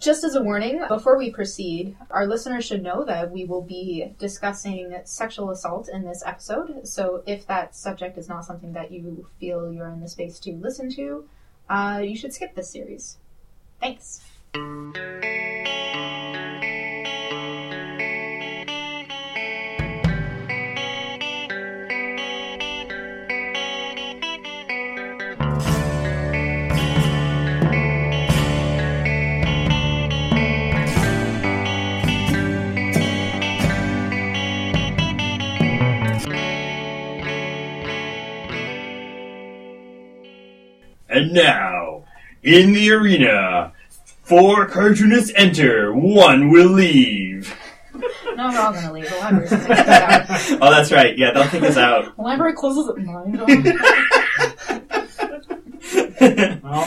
Just as a warning, before we proceed, our listeners should know that we will be discussing sexual assault in this episode. So if that subject is not something that you feel you're in the space to listen to, uh, you should skip this series. Thanks. And now, in the arena, four cartoonists enter, one will leave. No, we're all gonna leave. The library's gonna kick us out. Oh, that's right. Yeah, they'll take us out. The library closes at nine. John. Well,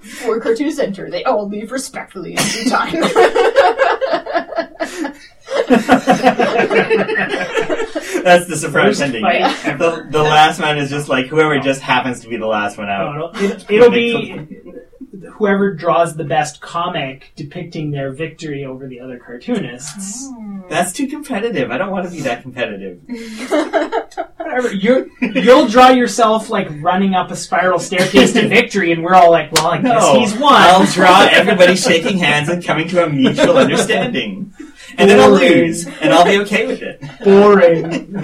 Four cartoons enter. They all leave respectfully in due time. That's the surprise Worst ending. fight The, the last one is just like whoever just happens to be the last one out. no, it'll, it, it'll be whoever draws the best comic depicting their victory over the other cartoonists. Oh. That's too competitive. I don't want to be that competitive. Whatever, you you'll draw yourself like running up a spiral staircase to victory, and we're all like, "Well, I guess No, he's won." I'll draw everybody shaking hands and coming to a mutual understanding. And then I'll lose, and I'll be okay with it. Boring.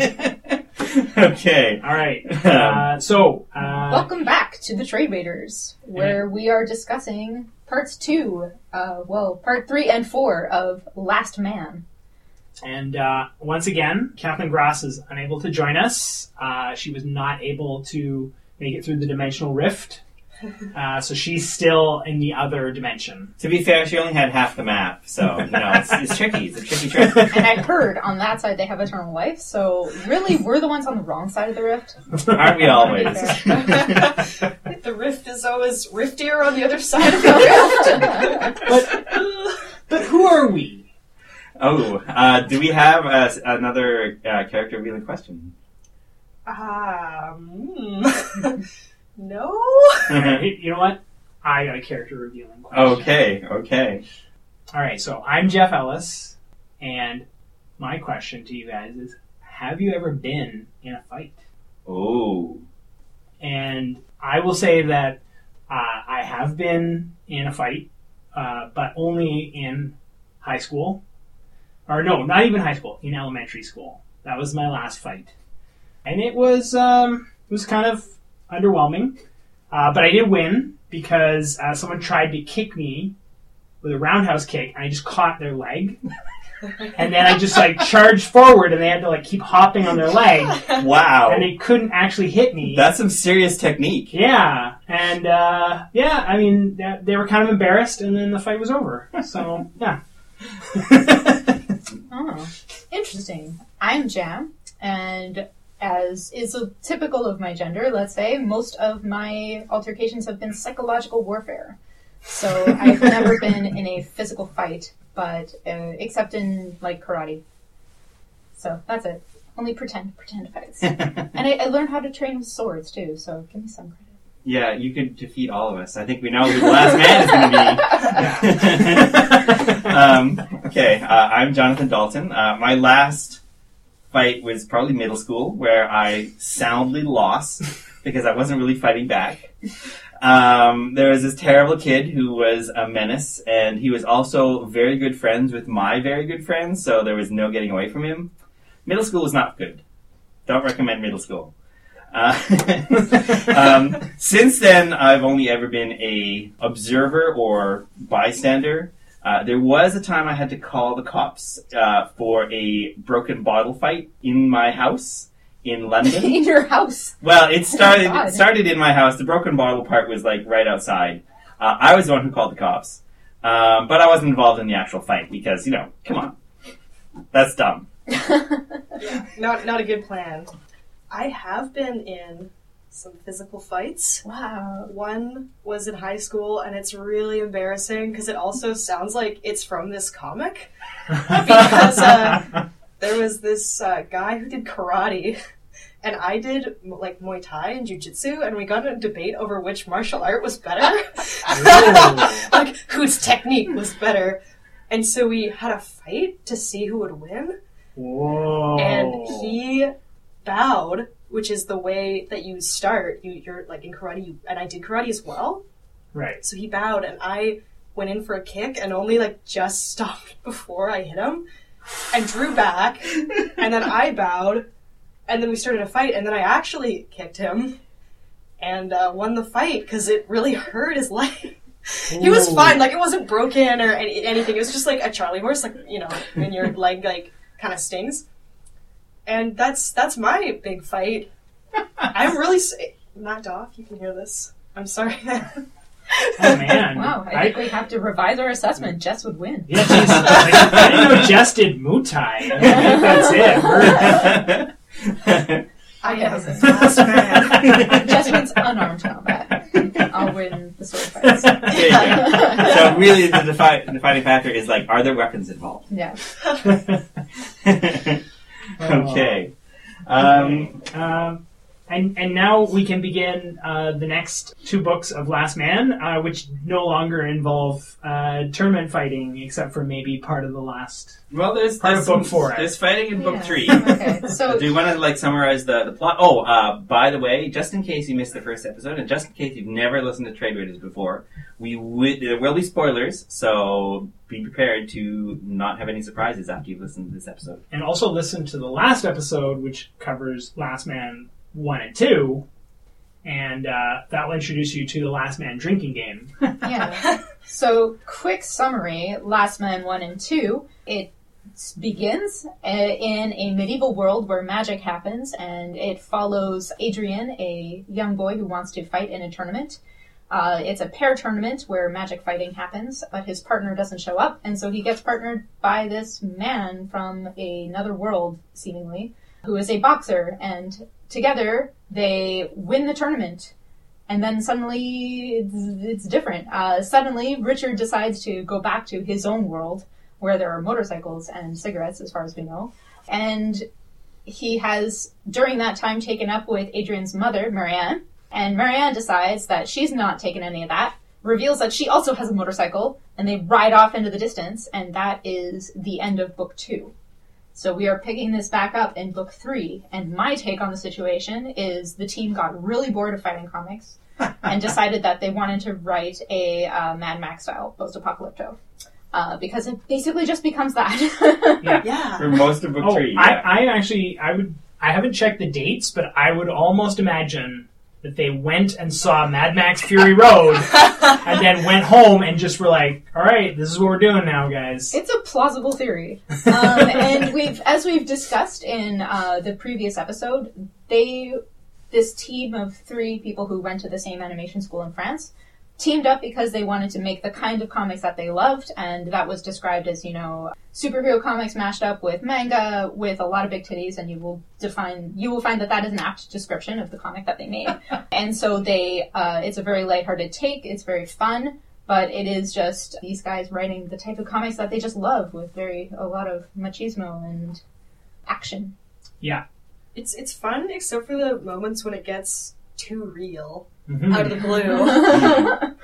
okay. All right. Uh, so, uh, Welcome back to the Trade Raiders, where we are discussing parts two, uh, well, part three and four of Last Man. and uh, once again, Kathleen Grass is unable to join us. Uh, she was not able to make it through the dimensional rift, uh, so she's still in the other dimension. To be fair, she only had half the map, so you know it's, it's tricky. It's a tricky trick. And I heard on that side they have eternal life, so really we're the ones on the wrong side of the rift. Aren't we always? the rift is always riftier on the other side of the rift. But but who are we? oh, uh, do we have uh, another uh, character revealing question? Um, hmm. No. You know what? I got a character revealing question. okay, okay. All right, so I'm Jeff Ellis, and my question to you guys is: Have you ever been in a fight? Oh, And I will say that uh, I have been in a fight, uh, but only in high school, or no, not even high school, in elementary school. That was my last fight, and it was um, it was kind of underwhelming, uh, but I did win because uh, someone tried to kick me with a roundhouse kick, and I just caught their leg. And then I just like charged forward, and they had to like keep hopping on their leg, wow. and they couldn't actually hit me. That's some serious technique. Yeah, and uh, yeah, I mean they- they were kind of embarrassed, and then the fight was over. So yeah, Oh, interesting. I'm Jam, and as is a typical of my gender, let's say, most of my altercations have been psychological warfare. So I've never been in a physical fight, but uh, except in like karate. So that's it. Only pretend, pretend fights. and I, I learned how to train with swords too. So give me some credit. Yeah, you could defeat all of us. I think we know who the last man is going to be. um, okay, uh, I'm Jonathan Dalton. Uh, my last fight was probably middle school, where I soundly lost because I wasn't really fighting back. Um, there was this terrible kid who was a menace, and he was also very good friends with my very good friends, so there was no getting away from him. Middle school was not good. Don't recommend middle school. Uh, um, since then, I've only ever been a observer or bystander. Uh, there was a time I had to call the cops uh, for a broken bottle fight in my house in London. in your house. Well, it started God. it started in my house. The broken bottle part was like right outside. Uh, I was the one who called the cops, um, but I wasn't involved in the actual fight because you know, come on, that's dumb. Not not a good plan. I have been in some physical fights. wow. One was in high school, and it's really embarrassing because it also sounds like it's from this comic. Because uh, there was this uh, guy who did karate, and I did like Muay Thai and Jiu Jitsu, and we got in a debate over which martial art was better. like whose technique was better. And so we had a fight to see who would win. Whoa. And he bowed, which is the way that you start. You, you're like in karate, you, and I did karate as well. Right. So he bowed, and I went in for a kick and only like just stopped before I hit him and drew back. and then I bowed, and then we started a fight, and then I actually kicked him and uh, won the fight because it really hurt his leg. he was fine, like it wasn't broken or any, anything. It was just like a Charlie horse, like you know, when your leg like kind of stings. And that's that's my big fight. I'm really s- knocked off. You can hear this. I'm sorry. Oh man. Wow, I think we have to revise our assessment. Jess would win. Yeah, geez. Like, I didn't know Jess did Muay Thai. I think that's it. We're- I am Yes. the man. Jess wins unarmed combat. I'll win the sword fights. There you go. So really, the defi- defining factor is like, are there weapons involved? Yeah. okay. Um, Um, and and now we can begin uh, the next two books of Last Man, uh, which no longer involve uh, tournament fighting, except for maybe part of the last. well, there's, Part there's of book some- four. There's fighting in book Yeah. three. Okay, so Do you want to like summarize the, the plot? Oh, uh, by the way, just in case you missed the first episode, and just in case you've never listened to Trade Raiders before, we would there will be spoilers, so be prepared to not have any surprises after you've listened to this episode. And also listen to the last episode, which covers Last Man one and two, and uh, that will introduce you to the Last Man drinking game. yeah. So, quick summary Last Man 1 and 2. It begins uh, in a medieval world where magic happens, and it follows Adrian, a young boy who wants to fight in a tournament. Uh, it's a pair tournament where magic fighting happens, but his partner doesn't show up, and so he gets partnered by this man from another world, seemingly, who is a boxer, and together they win the tournament and then suddenly it's, it's different. Uh, suddenly, Richard decides to go back to his own world where there are motorcycles and cigarettes, as far as we know. And he has, during that time, taken up with Adrian's mother, Marianne. And Marianne decides that she's not taken any of that, reveals that she also has a motorcycle, and they ride off into the distance, and that is the end of book two. So we are picking this back up in book three, and my take on the situation is the team got really bored of fighting comics and decided that they wanted to write a uh, Mad Max style post-apocalypto. Uh, because it basically just becomes that. yeah. For most of book Oh, three, I. I actually, I would, I haven't checked the dates, but I would almost imagine that they went and saw Mad Max Fury Road, and then went home and just were like, "All right, this is what we're doing now, guys." It's a plausible theory, um, and we've, as we've discussed in uh, the previous episode, they, this team of three people who went to the same animation school in France, teamed up because they wanted to make the kind of comics that they loved, and that was described as you know superhero comics mashed up with manga with a lot of big titties, and you will define you will find that that is an apt description of the comic that they made. and so they, uh, it's a very lighthearted take. It's very fun but it is just these guys writing the type of comics that they just love with very a lot of machismo and action. Yeah. It's it's fun except for the moments when it gets too real Mhm. out of the blue.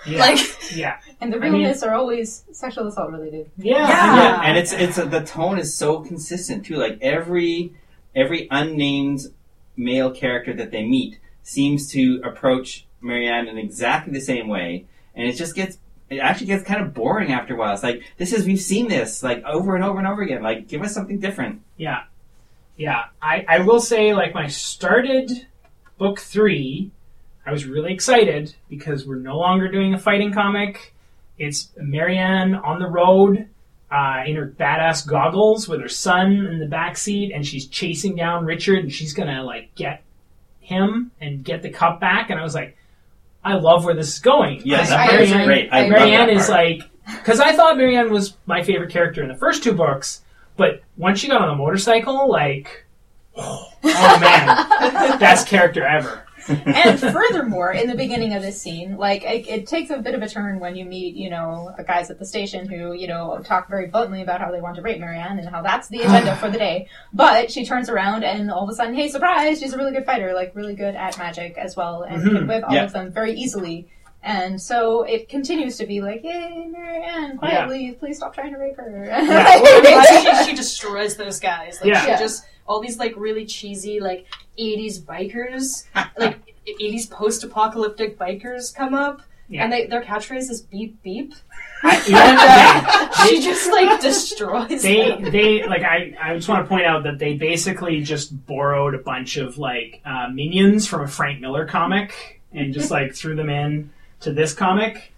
yeah, like yeah, and the I mean- realness are always sexual assault related. yeah, Yeah. Yeah, and it's it's the tone is so consistent too. Like every every unnamed male character that they meet seems to approach Marianne in exactly the same way, and it just gets it actually gets kind of boring after a while. It's like this is we've seen this like over and over and over again. Like give us something different. Yeah. Yeah. I, I will say, like, when I started book three, I was really excited because we're no longer doing a fighting comic. It's Marianne on the road uh, in her badass goggles with her son in the back seat, and she's chasing down Richard, and she's gonna, like, get him and get the cup back. And I was like, I love where this is going. Yes, I- that part's agree. great. I, I love agree. Marianne is like, because I thought Marianne was my favorite character in the first two books, but once she got on the motorcycle, like, oh man, best character ever. and furthermore, in the beginning of this scene, like it, it takes a bit of a turn when you meet, you know, the guys at the station who, you know, talk very bluntly about how they want to rape Marianne and how that's the agenda for the day. But she turns around and all of a sudden, hey, surprise! She's a really good fighter, like really good at magic as well, and mm-hmm. can whip all Yeah. of them very easily. And so it continues to be like, yay, Marianne, quietly, please stop trying to rape her. But she, she destroys those guys. Like Yeah. she Yeah. just all these like really cheesy like '80s bikers, like '80s post-apocalyptic bikers come up, Yeah. and they, their catchphrase is "beep beep." I, you know, she just like destroys they them. they like I, I just want to point out that they basically just borrowed a bunch of like uh, minions from a Frank Miller comic and just like threw them in to this comic.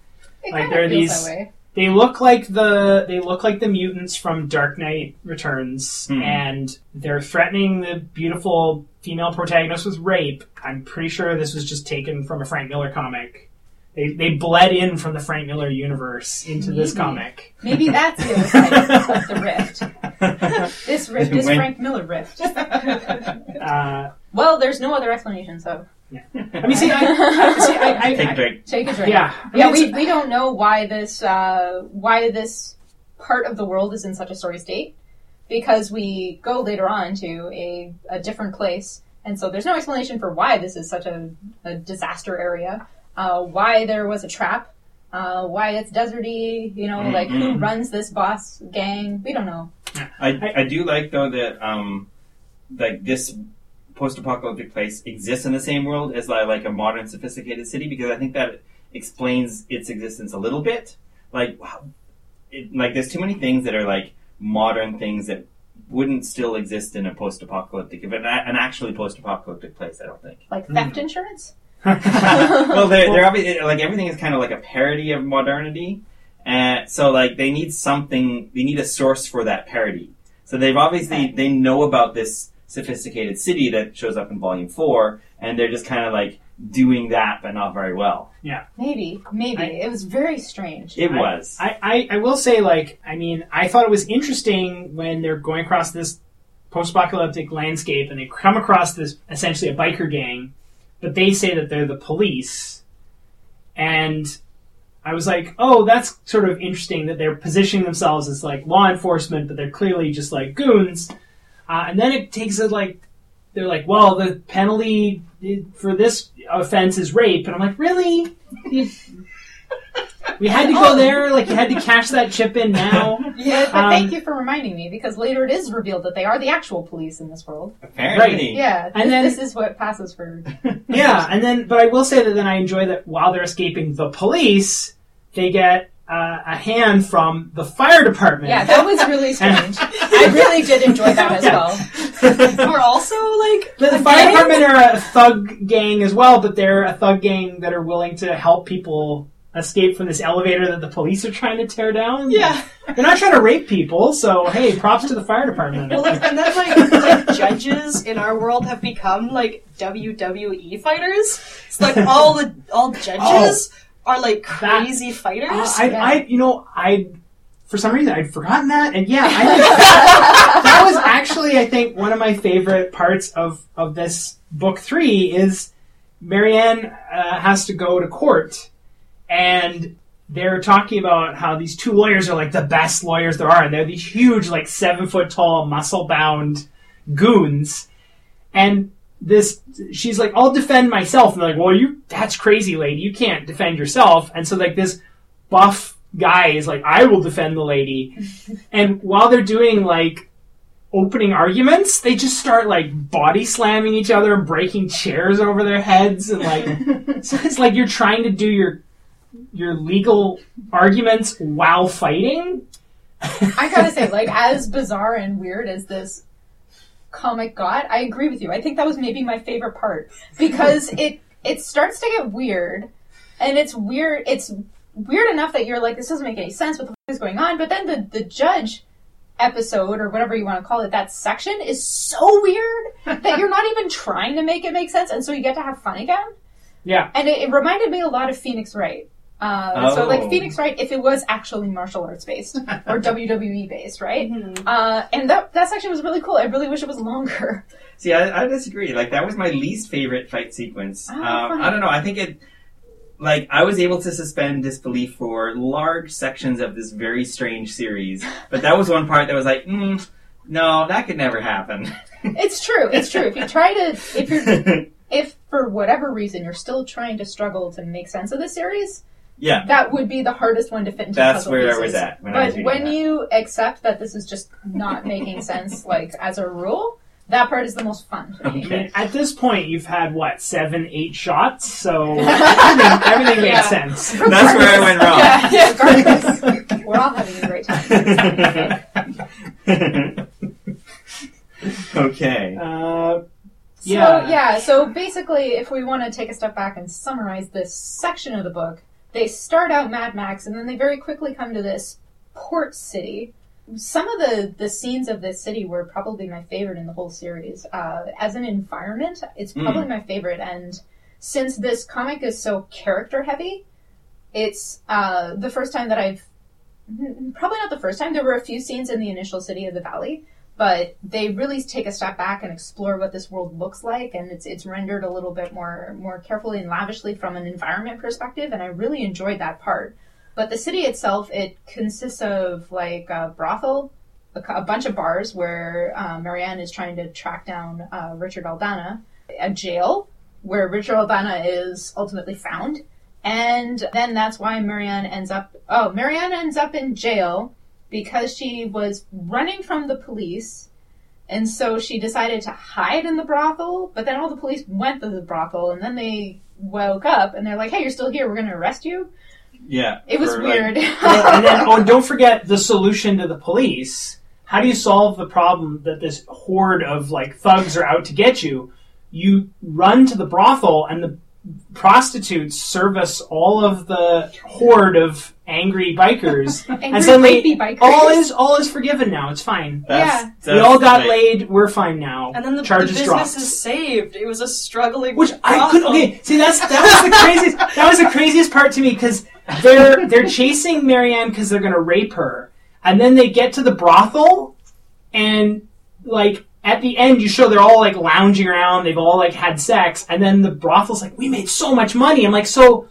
It Like, kinda there are these- that way. They look like the they look like the mutants from Dark Knight Returns, Hmm. and they're threatening the beautiful female protagonist with rape. I'm pretty sure this was just taken from a Frank Miller comic. They they bled in from the Frank Miller universe into this comic. Maybe that's the other side of the rift. This rift is When- Frank Miller rift. Uh, Well, there's no other explanation, so I mean, see, I, I, see, I, I, Take a I- drink. take a drink. yeah, I mean, Yeah, it's- we, we don't know why this uh, why this part of the world is in such a sorry state because we go later on to a, a different place, and so there's no explanation for why this is such a, a disaster area, uh, why there was a trap, uh, why it's deserty, you know, like who Mhm. runs this boss gang. We don't know. I, I do like though that um like this post-apocalyptic place exists in the same world as like, like a modern sophisticated city because I think that explains its existence a little bit. Like wow, it, like there's too many things that are like modern things that wouldn't still exist in a post-apocalyptic if an, an actually post-apocalyptic place. I don't think. Like hmm. theft insurance. well, they're, they're obviously, like everything is kind of like a parody of modernity, and so like they need something, they need a source for that parody. So they've obviously Okay. they know about this sophisticated city that shows up in Volume Four, and they're just kind of like doing that, but not very well. Yeah, Maybe, maybe I- it was very strange. It I- was. I, I, I will say, like, I mean, I thought it was interesting when they're going across this post-apocalyptic landscape and they come across this essentially a biker gang, but they say that they're the police, and I was like, oh, that's sort of interesting that they're positioning themselves as like law enforcement, but they're clearly just like goons. Uh, and then it takes it like they're like, well, the penalty for this offense is rape, and I'm like, really? We had to go there, like you had to cash that chip in now. Yeah, but Um, thank you for reminding me because later it is revealed that they are the actual police in this world. Apparently, Yeah, And this, then- this is what passes for. Yeah, and then, but I will say that then I enjoy that while they're escaping the police, they get uh, a hand from the fire department. Yeah, that was really strange. I really did enjoy that as well. We're also like The, the fire department are a thug gang as well, but they're a thug gang that are willing to help people escape from this elevator that the police are trying to tear down. yeah. They're not trying to rape people, so hey, props to the fire department. Well, like, and then like, like judges in our world have become like WWE fighters. It's like all the all judges are like crazy fighters. Uh, I, Yeah. I, you know, I, for some reason, I'd forgotten that, and yeah, I think that was actually, I think, one of my favorite parts of of this book three is Marianne uh, has to go to court, and they're talking about how these two lawyers are like the best lawyers there are, and they're these huge, like seven foot tall, muscle bound goons, and this she's like i'll defend myself and they're like well you that's crazy lady you can't defend yourself and so like this buff guy is like i will defend the lady and while they're doing like opening arguments they just start like body slamming each other and breaking chairs over their heads and like so it's like you're trying to do your your legal arguments while fighting I gotta say, like, as bizarre and weird as this comic got, I agree with you. I think that was maybe my favorite part because it it starts to get weird, and it's weird. It's weird enough that you're like, this doesn't make any sense. What the f- is going on? But then the the judge episode or whatever you want to call it, that section is so weird that you're not even trying to make it make sense, and so you get to have fun again. yeah And it, it reminded me a lot of Phoenix Wright. Uh, So like Oh. Phoenix Wright, if it was actually martial arts based or WWE based, right? Mhm. Uh, and that that section was really cool. I really wish it was longer. See, I, I disagree. Like that was my least favorite fight sequence. Oh, um. I don't know. I think it. Like I was able to suspend disbelief for large sections of this very strange series, but that was one part that was like, mm, no, that could never happen. It's true. It's true. If you try to, if you're, if for whatever reason you're still trying to struggle to make sense of the series, yeah, that would be the hardest one to fit into that's where pieces. I was at when I was But when that. you accept that this is just not making sense, like as a rule, that part is the most fun. to me. I mean, at this point, you've had what seven, eight shots, so everything, everything makes sense. That's where I went wrong. Yeah, yeah, regardless, we're all having a great time. okay. Uh, So Yeah. yeah, so basically, if we want to take a step back and summarize this section of the book, they start out Mad Max, and then they very quickly come to this port city. Some of the the scenes of this city were probably my favorite in the whole series. Uh, as an environment, it's probably my favorite, and since this comic is so character heavy, it's uh, the first time that I've probably not the first time. There were a few scenes in the initial city of the valley, but they really take a step back and explore what this world looks like, and it's it's rendered a little bit more more carefully and lavishly from an environment perspective, and I really enjoyed that part. But the city itself, it consists of like a brothel, a, a bunch of bars where uh, Marianne is trying to track down uh, Richard Aldana, a jail where Richard Aldana is ultimately found, and then that's why Marianne ends up. Oh, Marianne ends up in jail because she was running from the police. And so she decided to hide in the brothel, but then all the police went to the brothel, and then they woke up and they're like, "Hey, you're still here. We're going to arrest you." Yeah. It was for, weird. well, and then, oh, and don't forget the solution to the police. How do you solve the problem that this horde of like thugs are out to get you? You run to the brothel, and the prostitutes service all of the horde of angry bikers, Angry and suddenly rapey bikers. all is all is forgiven now. It's fine. That's, Yeah. that's we all got like- laid. We're fine now. And then the, the charges business dropped. is saved. It was a struggling. Which I could okay. See, that's that was the craziest. That was the craziest part to me because they're they're chasing Marianne because they're gonna rape her, and then they get to the brothel, and like at the end you show they're all like lounging around. They've all like had sex, and then the brothel's like, "We made so much money." I'm like, so.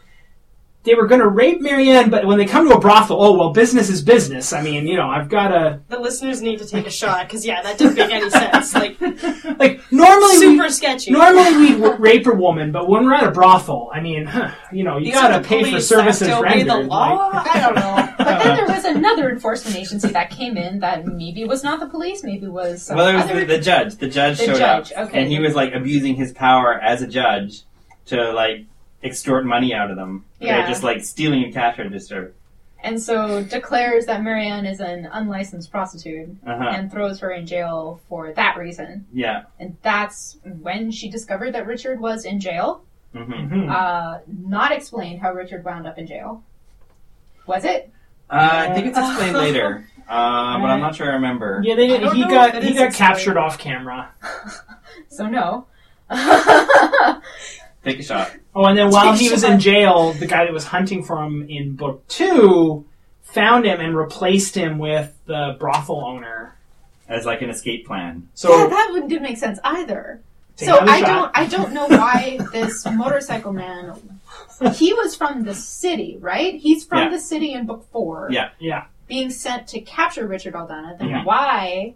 They were going to rape Marianne, but when they come to a brothel, oh well, business is business. I mean, you know, I've got to The listeners need to take a shot because yeah, that didn't make any sense. Like like normally we, super sketchy. Normally we w- rape a woman, but when we're at a brothel, I mean, huh, you know, you These gotta pay for services they have to rendered. the law. like- I don't know. But then there was another enforcement agency that came in that maybe was not the police, maybe was some Well, it was other. the, the judge. The judge The showed judge, up, okay. and he was like abusing his power as a judge to like extort money out of them. Yeah. They're just like stealing a cash register. And so declares that Marianne is an unlicensed prostitute Uh huh. and throws her in jail for that reason. Yeah. And that's when she discovered that Richard was in jail. hmm Mhm. Uh, not explained how Richard wound up in jail. Was it? Uh, I think it's explained later, uh, but I'm not sure I remember. Yeah, they, I don't he got he got explained. captured off camera. So no. Take a shot. Oh, and then while he was in jail, the guy that was hunting for him in book two found him and replaced him with the brothel owner. As like an escape plan. So yeah, that wouldn't didn't make sense either. take So I shot. don't I don't know why this motorcycle man he was from the city, right? He's from Yeah. the city in book four. Yeah. Yeah. Being sent to capture Richard Aldana, then why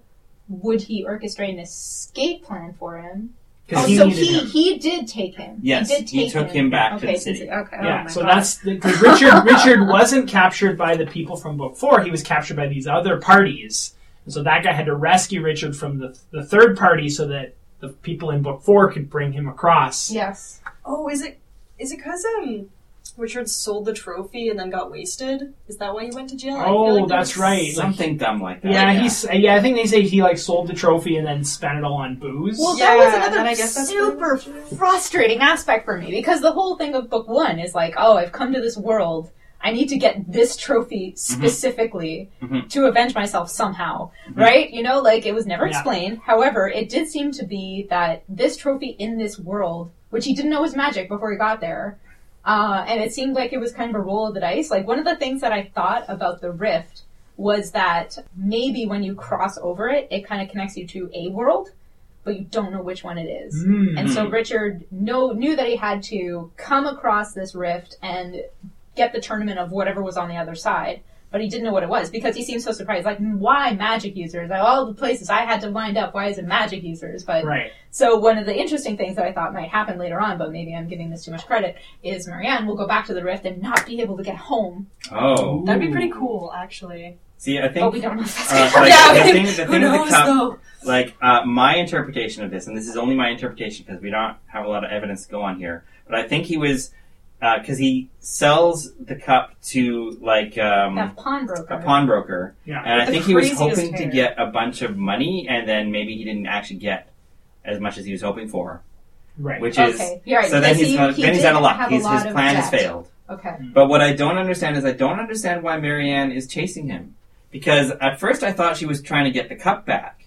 would he orchestrate an escape plan for him? Because Oh, he so he him. he did take him. Yes, he did he took him back to the city. Okay, oh Yeah, my so God. that's because Richard Richard wasn't captured by the people from book four. He was captured by these other parties, and so that guy had to rescue Richard from the the third party so that the people in book four could bring him across. yes. Oh, is it is it because um Richard sold the trophy and then got wasted? Is that why he went to jail? I feel Oh, like that's was- right. Something dumb like that. Yeah, he's yeah. I think they say he like sold the trophy and then spent it all on booze. Well, Yeah, that was and another I guess that's super what it was. frustrating aspect for me because the whole thing of book one is like, oh, I've come to this world. I need to get this trophy specifically Mhm. to avenge myself somehow, right? You know, like it was never Yeah. explained. However, it did seem to be that this trophy in this world, which he didn't know was magic before he got there, Uh, and it seemed like it was kind of a roll of the dice. Like one of the things that I thought about the rift was that maybe when you cross over it, it kind of connects you to a world, but you don't know which one it is. Mm. And so Richard know, knew that he had to come across this rift and get the tournament of whatever was on the other side. But he didn't know what it was because he seemed so surprised. Like, why magic users? Like, all the places I had to wind up, why is it magic users? But Right. so one of the interesting things that I thought might happen later on, but maybe I'm giving this too much credit, is Marianne will go back to the rift and not be able to get home. Oh, That'd be pretty cool, actually. see, I But think we don't know if that's Uh, like, happen. the thing, the Who thing with knows, the though? like uh, my interpretation of this, and this is only my interpretation because we don't have a lot of evidence to go on here. But I think he was because he sells the cup to like um, That pawnbroker. a pawnbroker, Yeah. and I The think he was craziest hoping to get a bunch of money, and then maybe he didn't actually get as much as he was hoping for, Right. which is Okay, right. so then because he's he- gonna- he then he's out of luck. have His, lot his plan has failed. Okay. But what I don't understand is I don't understand why Marianne is chasing him. Because at first I thought she was trying to get the cup back.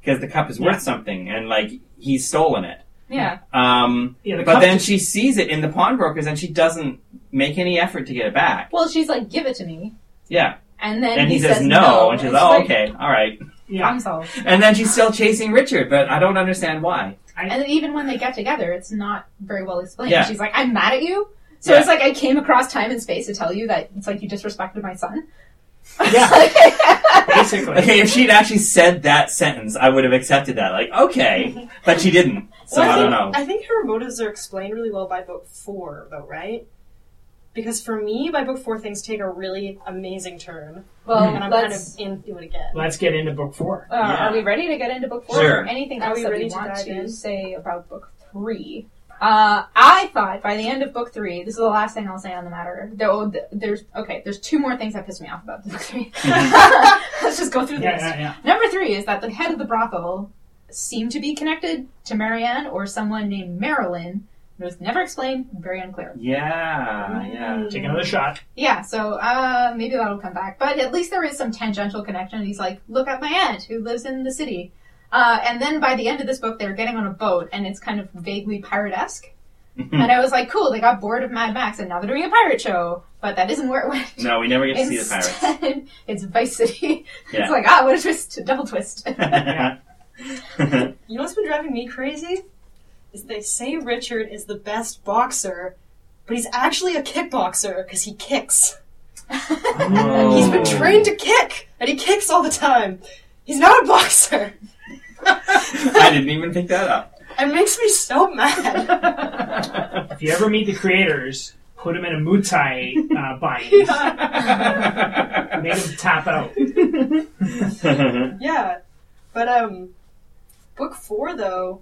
Because the cup is worth Yeah. something and like he's stolen it. Yeah. Um, Yeah, the but then just- she sees it in the pawnbrokers and she doesn't make any effort to get it back. Well, she's like, give it to me. Yeah. And then And he, he, says, no, and she's like, oh, like, okay, all right. Yeah. Problem solved. And then she's still chasing Richard, but I don't understand why. And even when they get together, it's not very well explained. Yeah. She's like, I'm mad at you. So Yeah. it's like I came across time and space to tell you that it's like you disrespected my son. Yeah. Basically. Okay, if she'd actually said that sentence, I would have accepted that. Like, okay. But she didn't. So Well, I don't think, know. I think her motives are explained really well by book four, though, right? Because for me, by book four, things take a really amazing turn, well, and I'm kind let's. of into it again. Let's get into book four. Uh, Yeah. Are we ready to get into book four? Sure. Anything Are else we that ready we to want dive to in? say about book three? Uh, I thought by the end of book three, this is the last thing I'll say on the matter. There, there's okay. There's two more things that piss me off about book three. Let's just go through the Yeah, list. yeah, yeah. Number three is that the head of the brothel seemed to be connected to Marianne or someone named Marilyn. It was never explained. Very unclear. Yeah, yeah. Take another shot. Yeah, so uh, maybe that'll come back. But at least there is some tangential connection. He's like, look at my aunt who lives in the city. Uh, and then by the end of this book, they're getting on a boat, and it's kind of vaguely pirate-esque. And I was like, cool, they got bored of Mad Max, and now they're doing a pirate show. But that isn't where it went. No, we never get to see the pirates. Instead, it's Vice City. Yeah. It's like, ah, what a twist, a double twist. You know what's been driving me crazy? Is they say Richard is the best boxer, but he's actually a kickboxer because he kicks. Oh. He's been trained to kick, and he kicks all the time. He's not a boxer. I didn't even pick that up. It makes me so mad. If you ever meet the creators, put them in a Muay Thai uh, bind. Make them tap out. Yeah, but um, book four though,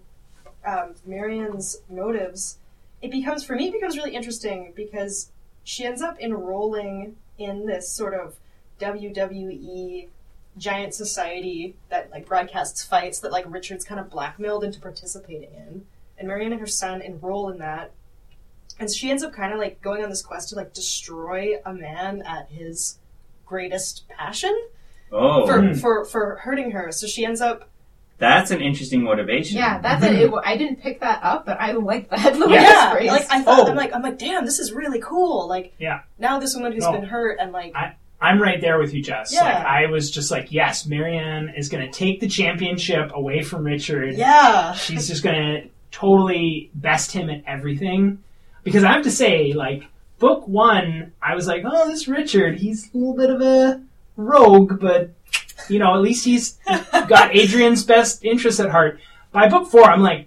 um, Marianne's motives, it becomes for me it becomes really interesting because she ends up enrolling in this sort of WWE giant society that like broadcasts fights that like Richard's kind of blackmailed into participating in, and Marianne and her son enroll in that. And she ends up kind of like going on this quest to like destroy a man at his greatest passion oh, for, for for hurting her. So she ends up that's an interesting motivation. yeah, that's it. it. I didn't pick that up, but I like that. the yeah, it's like I thought Oh. I'm like I'm like damn, this is really cool. Like Yeah. now this woman who's No. been hurt and like I'm right there with you, Jess. Yeah. Like I was just like, yes, Marianne is going to take the championship away from Richard. yeah, She's just going to totally best him at everything. Because I have to say, like book one, I was like, oh, this Richard, he's a little bit of a rogue, but you know, at least he's got Adrian's best interests at heart. By book four, I'm like,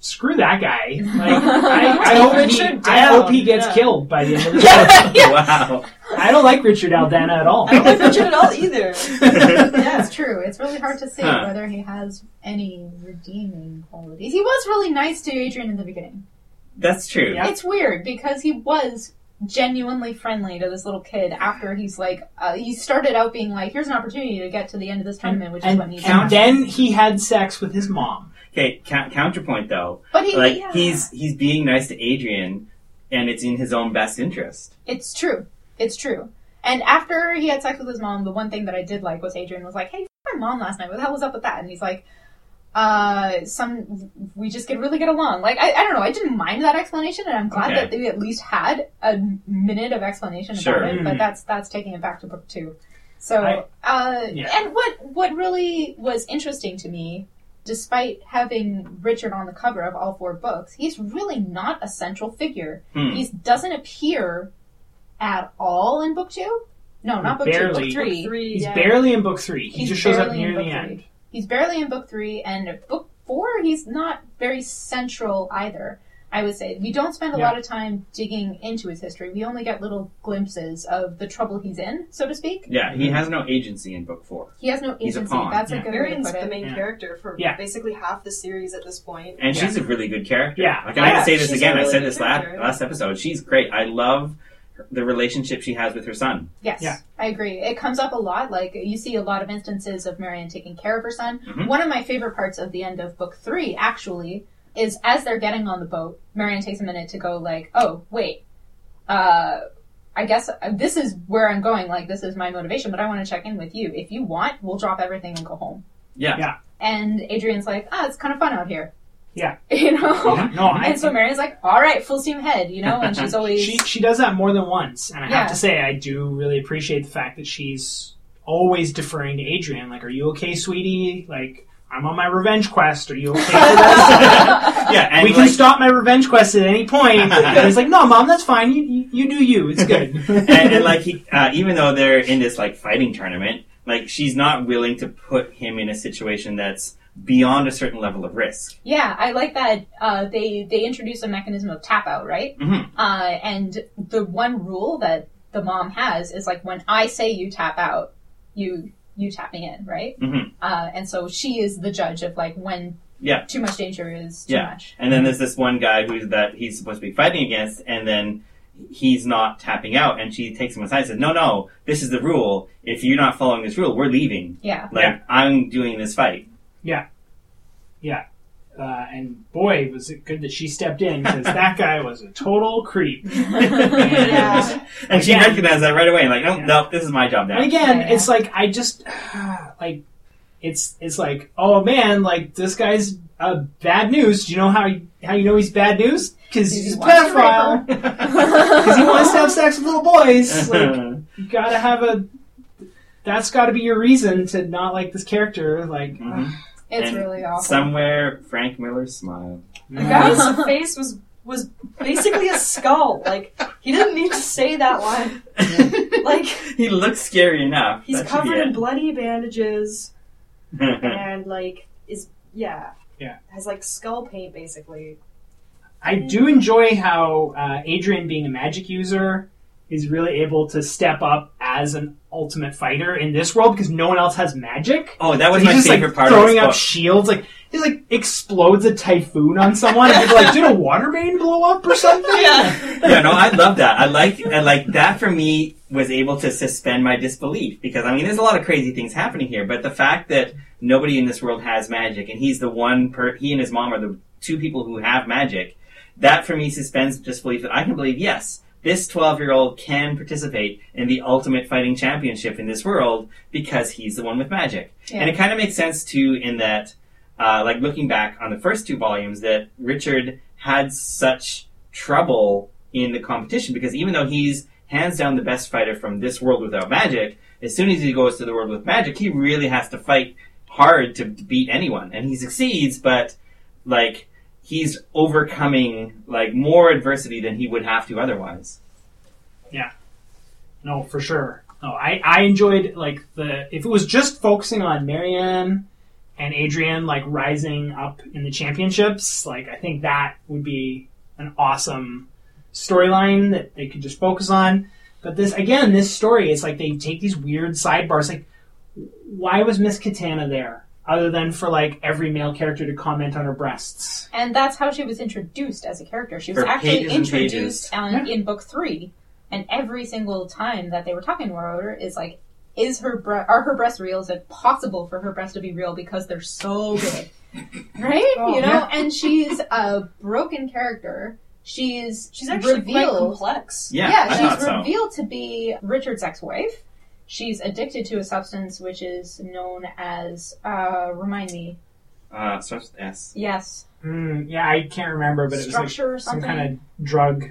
screw that guy. Like, I, I, hope, he, I hope he gets Yeah. killed by the end of the book. wow. I don't like Richard Aldana at all. I don't like Richard at all either. yeah, That's true. It's really hard to say Huh. whether he has any redeeming qualities. He was really nice to Adrian in the beginning. That's true. Yeah. It's weird because he was genuinely friendly to this little kid after he's like uh, he started out being like here's an opportunity to get to the end of this tournament which is and, what needs and then he had sex with his mom. Okay, ca- counterpoint though. but he Like yeah. he's he's being nice to Adrian, and it's in his own best interest. it's true it's true and after he had sex with his mom the one thing that I did like was Adrian was like hey f- my mom last night what the hell was up with that and he's like uh, some we just get really get along. Like I, I don't know, I didn't mind that explanation, and I'm glad Okay. that they at least had a minute of explanation Sure. about it. But Mhm. that's that's taking it back to book two. So, I- uh, yeah. and what what really was interesting to me, despite having Richard on the cover of all four books, he's really not a central figure. Hmm. He doesn't appear at all in book two. No, not book two. Book three. Book three, He's yeah. barely in book three. He He's just shows up barely in near the book end. three. He's barely in book three, and book four, he's not very central either. I would say we don't spend a Yeah. lot of time digging into his history. We only get little glimpses of the trouble he's in, so to speak. Yeah, he mhm. has no agency in book four. He has no He's a agency. pawn. That's a Yeah. good way to Marianne's put the main Yeah. character for Yeah. basically half the series at this point. And Yeah. she's a really good character. Yeah. Like, I have Yeah, to say this again. a I really said this last, last episode. She's great. I love her- the relationship she has with her son. Yes, Yeah. I agree. It comes up a lot. Like you see a lot of instances of Marianne taking care of her son. Mhm. One of my favorite parts of the end of book three, actually, is as they're getting on the boat, Marianne takes a minute to go like, "Oh, wait, uh, I guess uh, this is where I'm going. Like, this is my motivation, but I want to check in with you. If you want, we'll drop everything and go home." Yeah. Yeah. And Adrian's like, "Ah, it's kind of fun out here." Yeah. you know. Yeah, no, I, And so Marianne's like, "All right, full steam ahead," you know, and she's always she she does that more than once, and I Yeah. have to say I do really appreciate the fact that she's always deferring to Adrian. Like, "Are you okay, sweetie? Like, I'm on my revenge quest. Are you okay for this?" Yeah, and we like, can stop my revenge quest at any point. And he's like, "No, mom, that's fine. You you, you do you. It's good." and, and like he, uh, even though they're in this like fighting tournament, like she's not willing to put him in a situation that's beyond a certain level of risk. Yeah, I like that. Uh, they they introduce a mechanism of tap out, right? Mhm. Uh, and the one rule that the mom has is like when I say you tap out, you you tap me in, right? Mhm. Uh, and so she is the judge of like when Yeah. too much danger is too Yeah. much. And then there's this one guy who's that he's supposed to be fighting against, and then he's not tapping out, and she takes him aside and says, "No, no, this is the rule. If you're not following this rule, we're leaving. Yeah, Like Yeah. I'm doing this fight." Uh, and boy, was it good that she stepped in because that guy was a total creep. Yeah. and she Again- recognized that right away. Like, no, Yeah. no, this is my job now. And again, Yeah. it's like I just like it's it's like oh man, like this guy's uh, bad news. Do you know how how you know he's bad news? Because He he's a wants to rape pedophile. Because he wants to have sex with little boys. Like you gotta have a. That's got to be your reason to not like this character. Like, Mhm. It's And really awful. Somewhere, Frank Miller smiled. The guy's face was was basically a skull. Like he didn't need to say that line. Like he looks scary enough. he's That covered in it. bloody bandages and like is yeah Yeah. has like skull paint basically. I do enjoy how uh, Adrian, being a magic user, is really able to step up as an ultimate fighter in this world because no one else has magic. oh, that was So my he's just favorite like part throwing of up book. shields, like he like explodes a typhoon on someone. and people like, did a water main blow up or something? Yeah. yeah, no, I love that. I like, and like that for me was able to suspend my disbelief because I mean, there's a lot of crazy things happening here, but the fact that nobody in this world has magic and he's the one per, he and his mom are the two people who have magic, that for me suspends disbelief that I can believe, yes, this 12 year old can participate in the ultimate fighting championship in this world because he's the one with magic. Yeah. And it kind of makes sense too in that, uh, like looking back on the first two volumes, that Richard had such trouble in the competition because even though he's hands down the best fighter from this world without magic, as soon as he goes to the world with magic, he really has to fight hard to beat anyone. And he succeeds, but like he's overcoming like more adversity than he would have to otherwise. Yeah. No, for sure. No, I, I enjoyed like the if it was just focusing on Marianne and Adrian like rising up in the championships, like I think that would be an awesome storyline that they could just focus on. But this again, this story, it's like they take these weird sidebars. Like, why was Miss Katana there? Other than for like every male character to comment on her breasts. And that's how she was introduced as a character. She was For actually pages and introduced um, pages. on, in book three, and every single time that they were talking about her is like, is her bre- are her breasts real? Is it possible for her breasts to be real because they're so big, right? Oh, you know, yeah. and she's a broken character. She's She's actually quite revealed. complex. Yeah, yeah, I she's thought so. revealed to be Richard's ex-wife. She's addicted to a substance which is known as uh, remind me. Uh, starts with S. Yes. Mm, yeah, I can't remember, but it was like some something. kind of drug.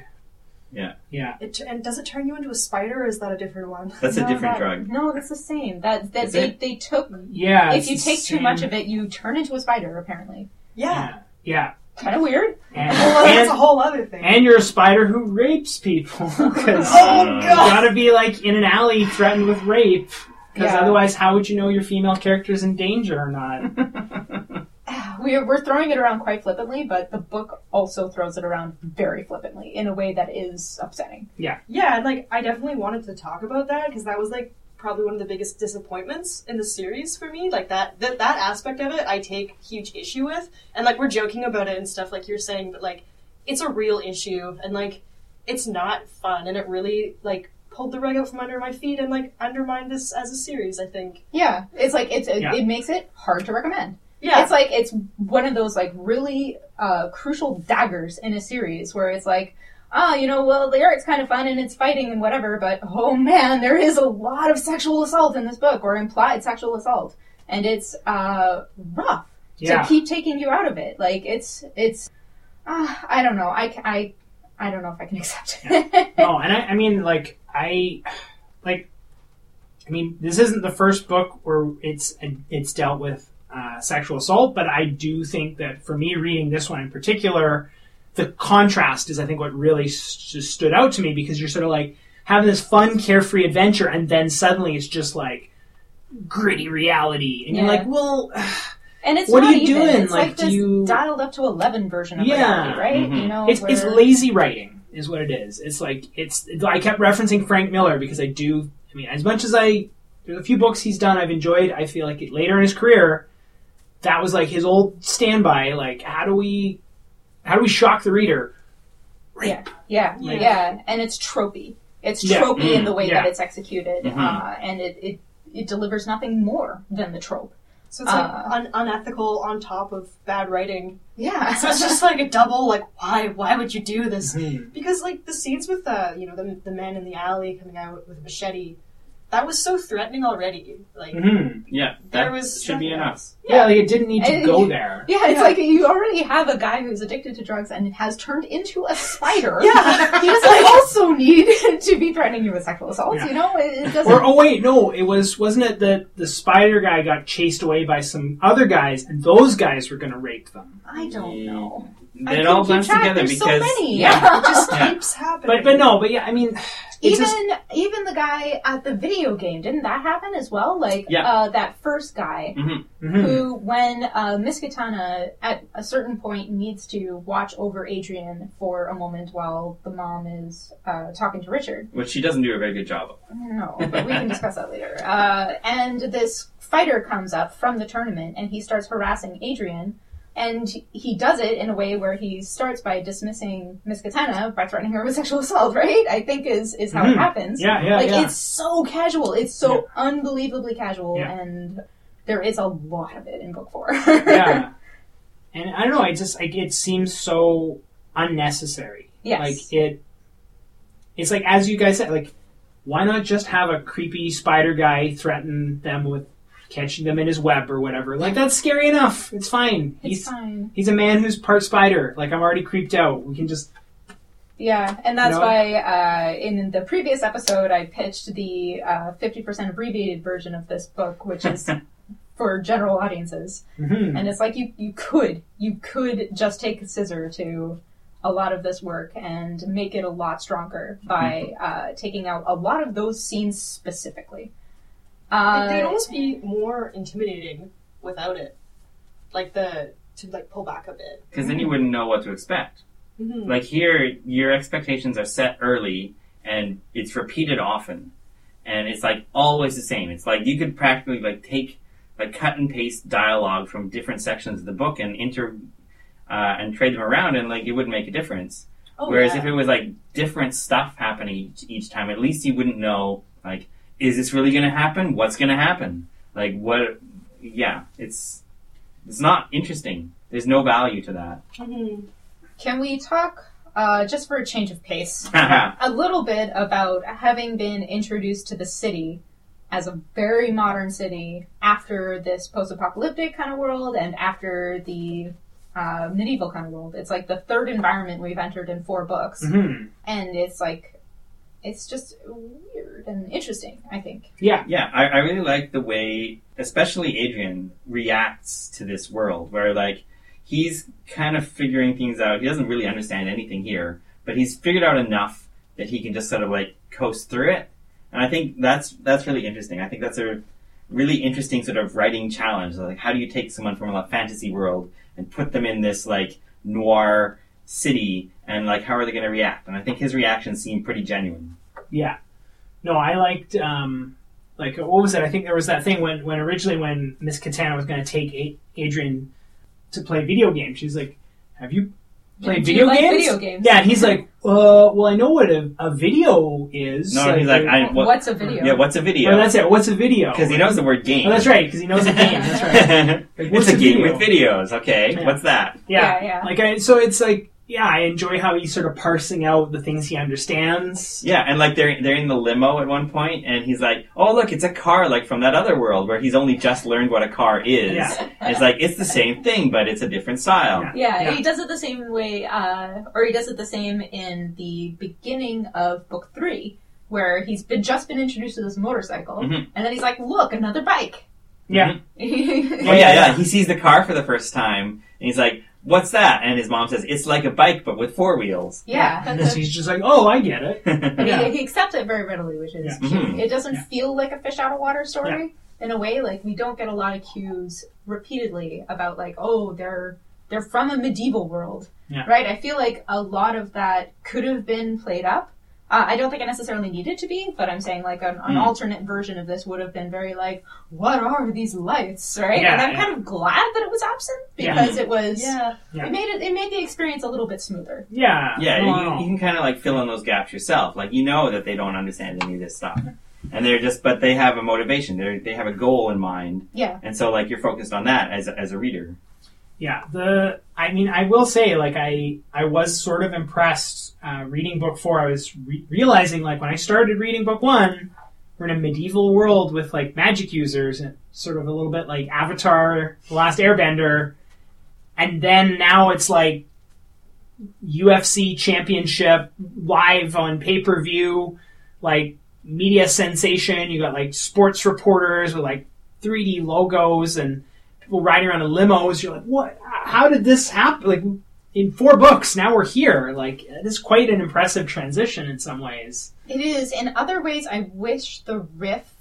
Yeah. Yeah. It, and does it turn you into a spider, or is that a different one? That's a No, different that- drug. No, that's the same. That that Is they, it? they took. Yeah. if it's you the take too same- much of it, you turn into a spider. Apparently, Yeah. Yeah. Yeah. kind of weird. And, Well, that's a whole other thing. and you're a spider who rapes people. Because oh you god! gotta be like in an alley threatened with rape. Because Yeah. otherwise, how would you know your female character is in danger or not? We're we're throwing it around quite flippantly, but the book also throws it around very flippantly in a way that is upsetting. Yeah. Yeah, like I definitely wanted to talk about that because that was like probably one of the biggest disappointments in the series for me. Like that that that aspect of it, I take huge issue with, and like we're joking about it and stuff, like you're saying, but like it's a real issue, and like it's not fun, and it really like pulled the rug out from under my feet and like undermined this as a series. I think. Yeah, it's like it's it, Yeah. it makes it hard to recommend. Yeah. It's like it's one of those like really uh, crucial daggers in a series where it's like, ah, you know, well the art's kind of fun and it's fighting and whatever, but oh man, there is a lot of sexual assault in this book or implied sexual assault, and it's uh, rough Yeah. to keep taking you out of it. Like it's it's, uh, I don't know, I I I don't know if I can accept it. no, and I, I mean, like, I, like, I mean, this isn't the first book where it's it's dealt with uh, sexual assault, but I do think that for me, reading this one in particular, the contrast is, I think, what really s- just stood out to me because you're sort of like having this fun, carefree adventure, and then suddenly it's just like gritty reality, and you're like, well, And it's What are you even. doing? It's Like, like, do this you- dialed up to eleven version of Yeah. reality, right? Mhm. You know, it's, it's lazy writing is what it is it's like it's i kept referencing frank miller because i do i mean as much as i there's a few books he's done i've enjoyed i feel like later in his career that was like his old standby like how do we how do we shock the reader Yeah, yeah, Yeah. yeah, and it's tropey. It's Yeah. tropey in Mm, the way yeah. that it's executed, Mhm. uh, and it, it it delivers nothing more than the trope. So it's like Uh, un- unethical on top of bad writing. Yeah, So it's just like a double. Like why? Why would you do this? Mhm. Because like the scenes with the you know the the men in the alley coming out with a machete, that was so threatening already. Like Mhm. Yeah, there that was should be nothing enough. else. yeah like it didn't need to And- go there yeah. It's Yeah. like you already have a guy who's addicted to drugs and has turned into a spider. Yeah. he doesn't also need to be threatening you with sexual assault. Yeah. You know, it, it doesn't. or oh wait no it was wasn't it that the spider guy got chased away by some other guys and those guys were going to rape them I don't know. I It all keep blends together There's because so many. Yeah. It just Yeah. keeps happening. but but no but yeah i mean it's even just- even the guy at the video game didn't that happen as well? Like Yeah. uh, that first guy. mhm. who, when uh, Miss Katana at a certain point needs to watch over Adrian for a moment while the mom is uh, talking to Richard. which she doesn't do a very good job of. No, but we can discuss that later. Uh, and this fighter comes up from the tournament and he starts harassing Adrian. And he does it in a way where he starts by dismissing Miss Katana by threatening her with sexual assault, right? I think is, is how it Mhm. happens. yeah yeah like yeah it's so casual. It's so unbelievably casual, Yeah. and there is a lot of it in book four. yeah. And I don't know, I just like it seems so unnecessary. Yes. Like it it's like as you guys said, like why not just have a creepy spider guy threaten them with catching them in his web or whatever? Like that's scary enough. It's fine. It's he's fine. he's a man who's part spider. Like I'm already creeped out. We can just Yeah, and that's You know? why uh, in the previous episode I pitched the uh, 50% abbreviated version of this book, which is for general audiences. Mhm. And it's like you, you could, you could just take a scissor to a lot of this work and make it a lot stronger by uh, taking out a lot of those scenes specifically. Uh, They'd almost be more intimidating without it. Like the to like pull back a bit. Because then you wouldn't know what to expect. Mm-hmm. Like here, your expectations are set early, and it's repeated often, and it's like always the same. It's like you could practically like take like cut and paste dialogue from different sections of the book and inter uh, and trade them around, and like it wouldn't make a difference. Oh, Whereas yeah. if it was like different stuff happening each, each time, at least you wouldn't know like is this really going to happen? What's going to happen? Like what? Yeah, it's it's not interesting. There's no value to that. Mhm. Can we talk, uh, just for a change of pace, a little bit about having been introduced to the city as a very modern city after this post-apocalyptic kind of world and after the uh, medieval kind of world. It's like the third environment we've entered in four books, hmm and it's like it's just weird and interesting. I think. Yeah. Yeah, I, I really like the way, especially Adrian, reacts to this world, where like he's kind of figuring things out. He doesn't really understand anything here, but he's figured out enough that he can just sort of like coast through it. And I think that's that's really interesting. I think that's a really interesting sort of writing challenge. Like, how do you take someone from a fantasy world and put them in this like noir city, and like how are they going to react? And I think his reactions seem pretty genuine. Yeah. No, I liked um like what was it? I think there was that thing when when originally when Miss Katana was going to take A- Adrian to play video games. She's like, "Have you played Do you video like games?" video games? Yeah, and he's like, "Uh, well, I know what a, a video is." No, he's like, I, what, What's a video? yeah, what's a oh, video? that's it. What's a video? Because he knows the word game. Oh, that's right. Because he knows a game. That's right. Like, it's a a game video? with videos. Okay, Yeah. what's that? Yeah. Yeah, yeah. Like I, so it's like yeah, I enjoy how he's sort of parsing out the things he understands. Yeah, and like they're they're in the limo at one point, and he's like, "Oh, look, it's a car like from that other world where he's only just learned what a car is." Yeah. And it's like it's the same thing, but it's a different style. Yeah. Yeah, Yeah. he does it the same way, uh, or he does it the same in the beginning of book three, where he's been just been introduced to this motorcycle, Mhm. and then he's like, "Look, another bike." Yeah. Oh yeah, yeah. He sees the car for the first time, and he's like, "What's that?" And his mom says, "It's like a bike, but with four wheels." yeah. And so he's just like, oh, I get it. And Yeah. he, he accepts it very readily, which is Yeah. cute. Mhm. It doesn't Yeah. feel like a fish out of water story in a way. Like we don't get a lot of cues repeatedly about like, oh, they're they're from a medieval world, Yeah. right? I feel like a lot of that could have been played up. Uh, I don't think I necessarily needed to be, but I'm saying like an, an Mm. alternate version of this would have been very like, what are these lights, right? Yeah, and I'm yeah. kind of glad that it was absent Yeah. because it was. Yeah. Yeah. It made it. It made the experience a little bit smoother. Yeah. Yeah, No, you, can- you can kind of like fill in those gaps yourself. Like you know that they don't understand any of this stuff, and they're just, but they have a motivation. They they have a goal in mind, Yeah. and so like you're focused on that as a, as a reader. Yeah, the I mean, I will say, like, I I was sort of impressed uh, reading book four. I was re- realizing, like, when I started reading book one, we're in a medieval world with like magic users and sort of a little bit like Avatar: The Last Airbender, and then now it's like UFC championship live on pay per view, like media sensation. You got like sports reporters with like 3D logos and people riding around in limos. You're like, what? How did this happen? Like in four books, now we're here. Like it is quite an impressive transition in some ways. It is. In other ways, I wish the rift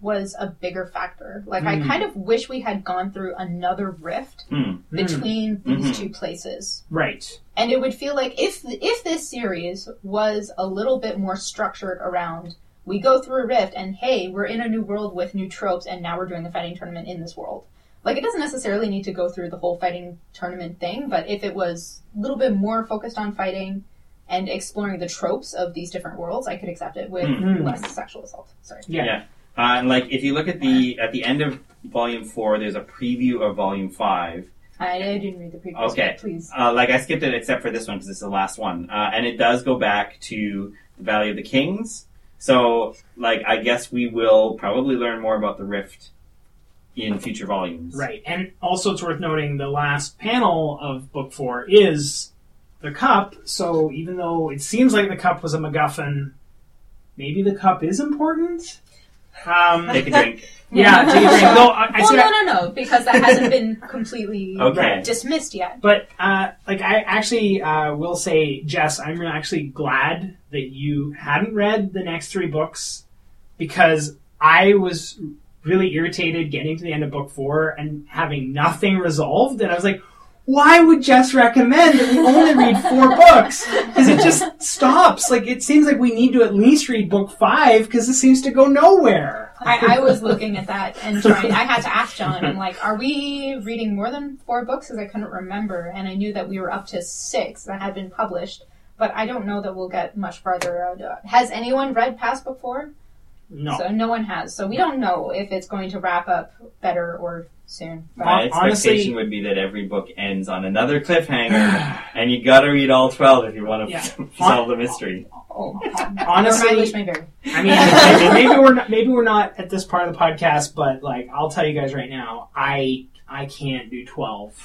was a bigger factor. Like, I Mm. kind of wish we had gone through another rift Hmm. between these Mhm. two places. Right. And it would feel like if if this series was a little bit more structured around we go through a rift and hey, we're in a new world with new tropes and now we're doing the fighting tournament in this world. Like it doesn't necessarily need to go through the whole fighting tournament thing, but if it was a little bit more focused on fighting and exploring the tropes of these different worlds, I could accept it with Mhm. less sexual assault. Sorry. Yeah. Yeah. Uh, and like if you look at the at the end of volume four, there's a preview of volume five. I, I didn't read the preview. Okay. one, please. Uh, like I skipped it except for this one because it's the last one, uh, and it does go back to the Valley of the Kings. So, like, I guess we will probably learn more about the Rift in future volumes. Right. And also, it's worth noting the last panel of book four is the cup. So even though it seems like the cup was a MacGuffin, maybe the cup is important. Um, Take a drink. yeah, take a drink. No, I, I well, said no, no, no, because that hasn't been completely Okay. dismissed yet. But uh, like I actually uh, will say, Jess, I'm actually glad that you hadn't read the next three books because I was really irritated getting to the end of book four and having nothing resolved, and I was like. Why would Jess recommend that we only read four books? Because it just stops. Like it seems like we need to at least read book five because it seems to go nowhere. I, I was looking at that and trying. I had to ask John. I'm like, "Are we reading more than four books?" Because I couldn't remember, and I knew that we were up to six that had been published. But I don't know that we'll get much farther. out. Has anyone read past book four? No. So no one has. So we don't know if it's going to wrap up better or soon. But My Hon- honestly- expectation would be that every book ends on another cliffhanger, and you got to read all twelve if you want to Yeah. solve the mystery. Oh, Honestly- your mileage may vary. I mean, maybe, maybe we're not, maybe we're not at this part of the podcast, but like I'll tell you guys right now, I I can't do twelve.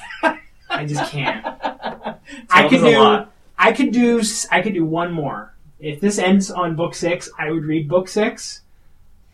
I just can't. I 12 could do lot. I could do s- I could do one more. If this ends on book six, I would read book six.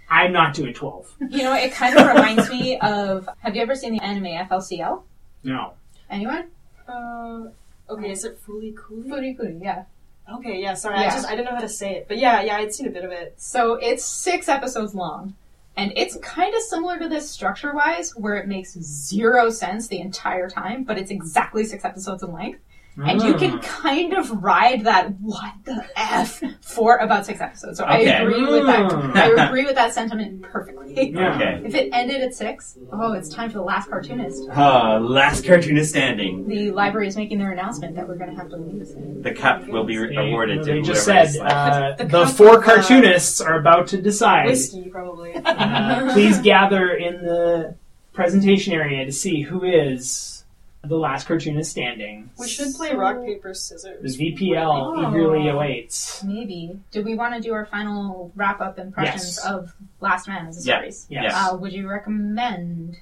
I'm not doing twelve. You know, it kind of reminds me of. Have you ever seen the anime FLCL? No. Anyone? Uh, okay, is it Fooly Cooly? Footy Footy, yeah. Okay, yeah, sorry, I just I didn't know how to say it. But yeah, yeah, I'd seen a bit of it. So it's six episodes long. And it's kind of similar to this structure wise, where it makes zero sense the entire time, but it's exactly six episodes in length. And you can Ah. kind of ride that what the F for about six episodes. So I Okay. agree with that. Mm. I agree with that sentiment perfectly. Yeah. Okay. If it ended at six, oh, it's time for the last cartoonist. Uh, last cartoonist standing. The library is making their announcement that we're going to have to leave this in. The cup will be re- They, awarded to they just said is uh, The the, cup four of, uh, cartoonists are about to decide. Whiskey, probably. Uh, please gather in the presentation area to see who is the last cartoon is standing. we should play rock paper scissors. The VPL Oh. eagerly awaits. Maybe. Do we want to do our final wrap up impressions Yes. of Last Man as a Yeah. series? Yes. Yeah. Uh, would you recommend?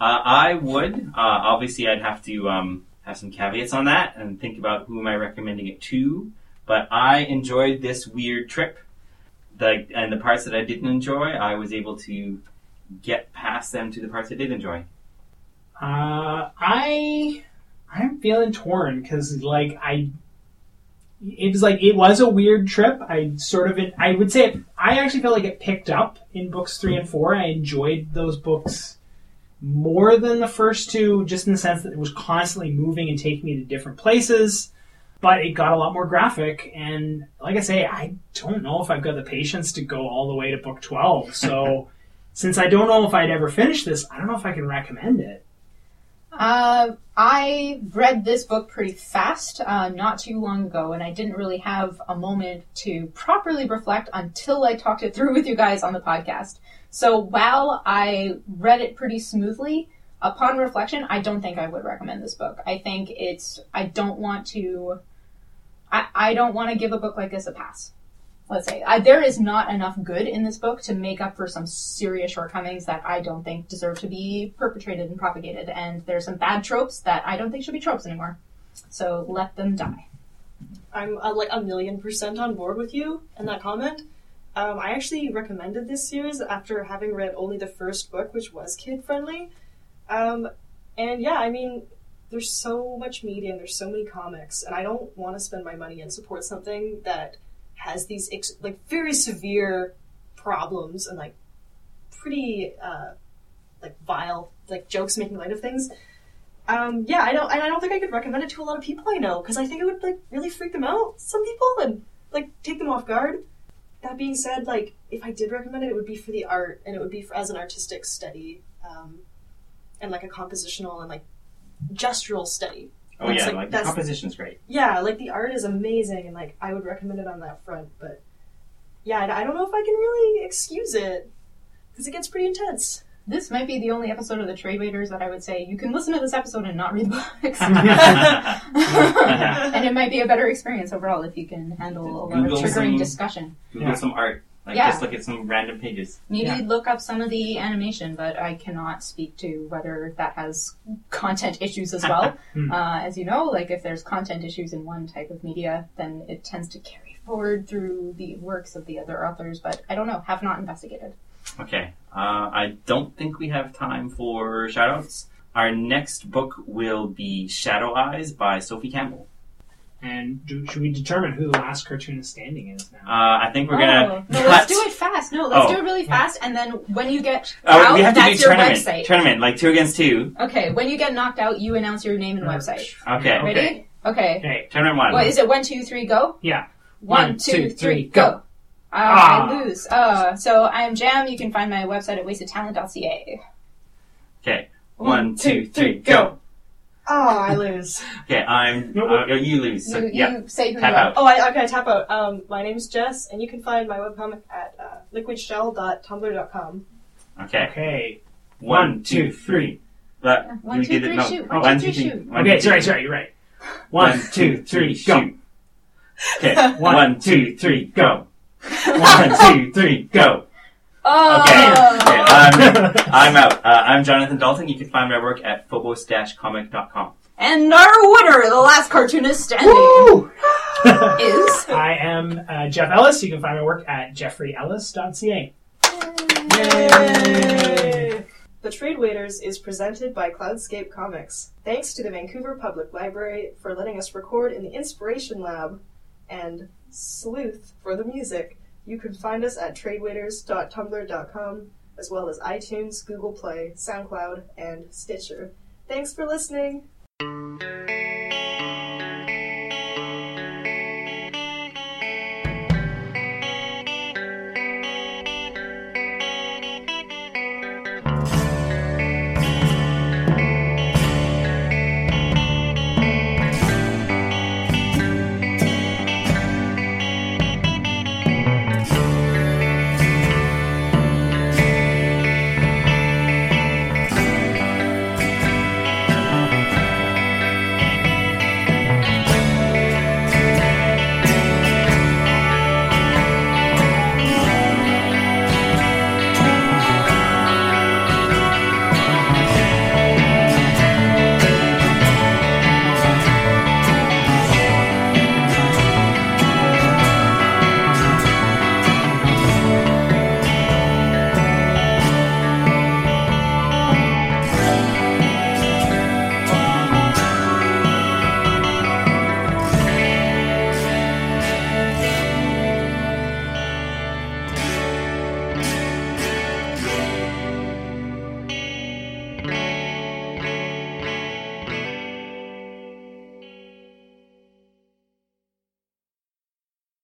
Uh, I would. Uh, obviously, I'd have to um, have some caveats on that and think about who am I recommending it to. But I enjoyed this weird trip. The, and the parts that I didn't enjoy, I was able to get past them to the parts I did enjoy. Uh, I I'm feeling torn because like I it was like it was a weird trip. I sort of I would say it, I actually felt like it picked up in books three and four. I enjoyed those books more than the first two, just in the sense that it was constantly moving and taking me to different places. But it got a lot more graphic, and like I say, I don't know if I've got the patience to go all the way to book twelve. So, since I don't know if I'd ever finish this, I don't know if I can recommend it. Uh, I read this book pretty fast, uh, not too long ago, and I didn't really have a moment to properly reflect until I talked it through with you guys on the podcast. So while I read it pretty smoothly, upon reflection, I don't think I would recommend this book. I think it's, I don't want to, I, I don't want to give a book like this a pass. Let's say I, there is not enough good in this book to make up for some serious shortcomings that I don't think deserve to be perpetrated and propagated, and there's some bad tropes that I don't think should be tropes anymore. So let them die. I'm uh, like a million percent on board with you in that comment. Um, I actually recommended this series after having read only the first book, which was kid friendly. Um, and yeah, I mean, there's so much media and there's so many comics, and I don't want to spend my money and support something that has these ex- like very severe problems and like pretty uh, like vile like jokes making light of things. Um, yeah, I don't, and I don't think I could recommend it to a lot of people I know because I think it would like really freak them out. Some people and like take them off guard. That being said, like if I did recommend it, it would be for the art and it would be for, as an artistic study, um, and like a compositional and like gestural study. Oh That's yeah, like- like the composition's great. Yeah, like the art is amazing and like I would recommend it on that front. But yeah, I I don't know if I can really excuse it because it gets pretty intense. This might be the only episode of the Trade Waiters that I would say you can listen to this episode and not read the books. and it might be a better experience overall if you can handle a lot Google of triggering some- discussion. Google Yeah. some art. Like Yeah. just look at some random pages. Maybe Yeah. look up some of the animation, but I cannot speak to whether that has content issues as well. Hmm. uh, as you know, like if there's content issues in one type of media, then it tends to carry forward through the works of the other authors. But I don't know, have not investigated. Okay. Uh, I don't think we have time for shoutouts. Our next book will be Shadow Eyes by Sophie Campbell. And do, should we determine who the last cartoonist standing is now? Uh, I think we're oh, gonna no, let's do it fast. No, let's Oh. do it really fast, and then when you get Oh, out, we have to that's do your tournament. website. Tournament, like two against two. Okay, when you get knocked out, you announce your name and website. Okay. Ready? Okay. Okay. Tournament one. What is it? One, two, three, go. Yeah. One, One, two, two, three, three, go. go. Uh, Ah. I lose. Uh, so I'm Jam. You can find my website at wastedtalent.ca. Okay. One, two, three, go. Oh, I lose. Okay, I'm. No, Uh, you lose. So, You, yeah. you say who Tap you are. out. Oh, I, okay, tap out. Um, my name's Jess, and you can find my webcomic at uh, liquidshell.tumblr.com. Okay. Okay. One, two, three. But One, we two, did it. three, No. shoot. One, One, two, two, three, three. shoot. One, Okay, two, sorry, sorry, you're right. One, two, three, go. shoot. Okay, One, one, two, three, go. One, two, three, go. Oh. Okay, okay I'm, I'm out. Uh, I'm Jonathan Dalton. You can find my work at phobos-comic.com. And our winner, the last cartoonist standing, Woo! is. I am uh, Jeff Ellis. You can find my work at jeffreyellis.ca. Yay! The Trade Waiters is presented by Cloudscape Comics. Thanks to the Vancouver Public Library for letting us record in the Inspiration Lab and Sleuth for the music. You can find us at tradewaiters.tumblr.com as well as iTunes, Google Play, SoundCloud, and Stitcher. Thanks for listening!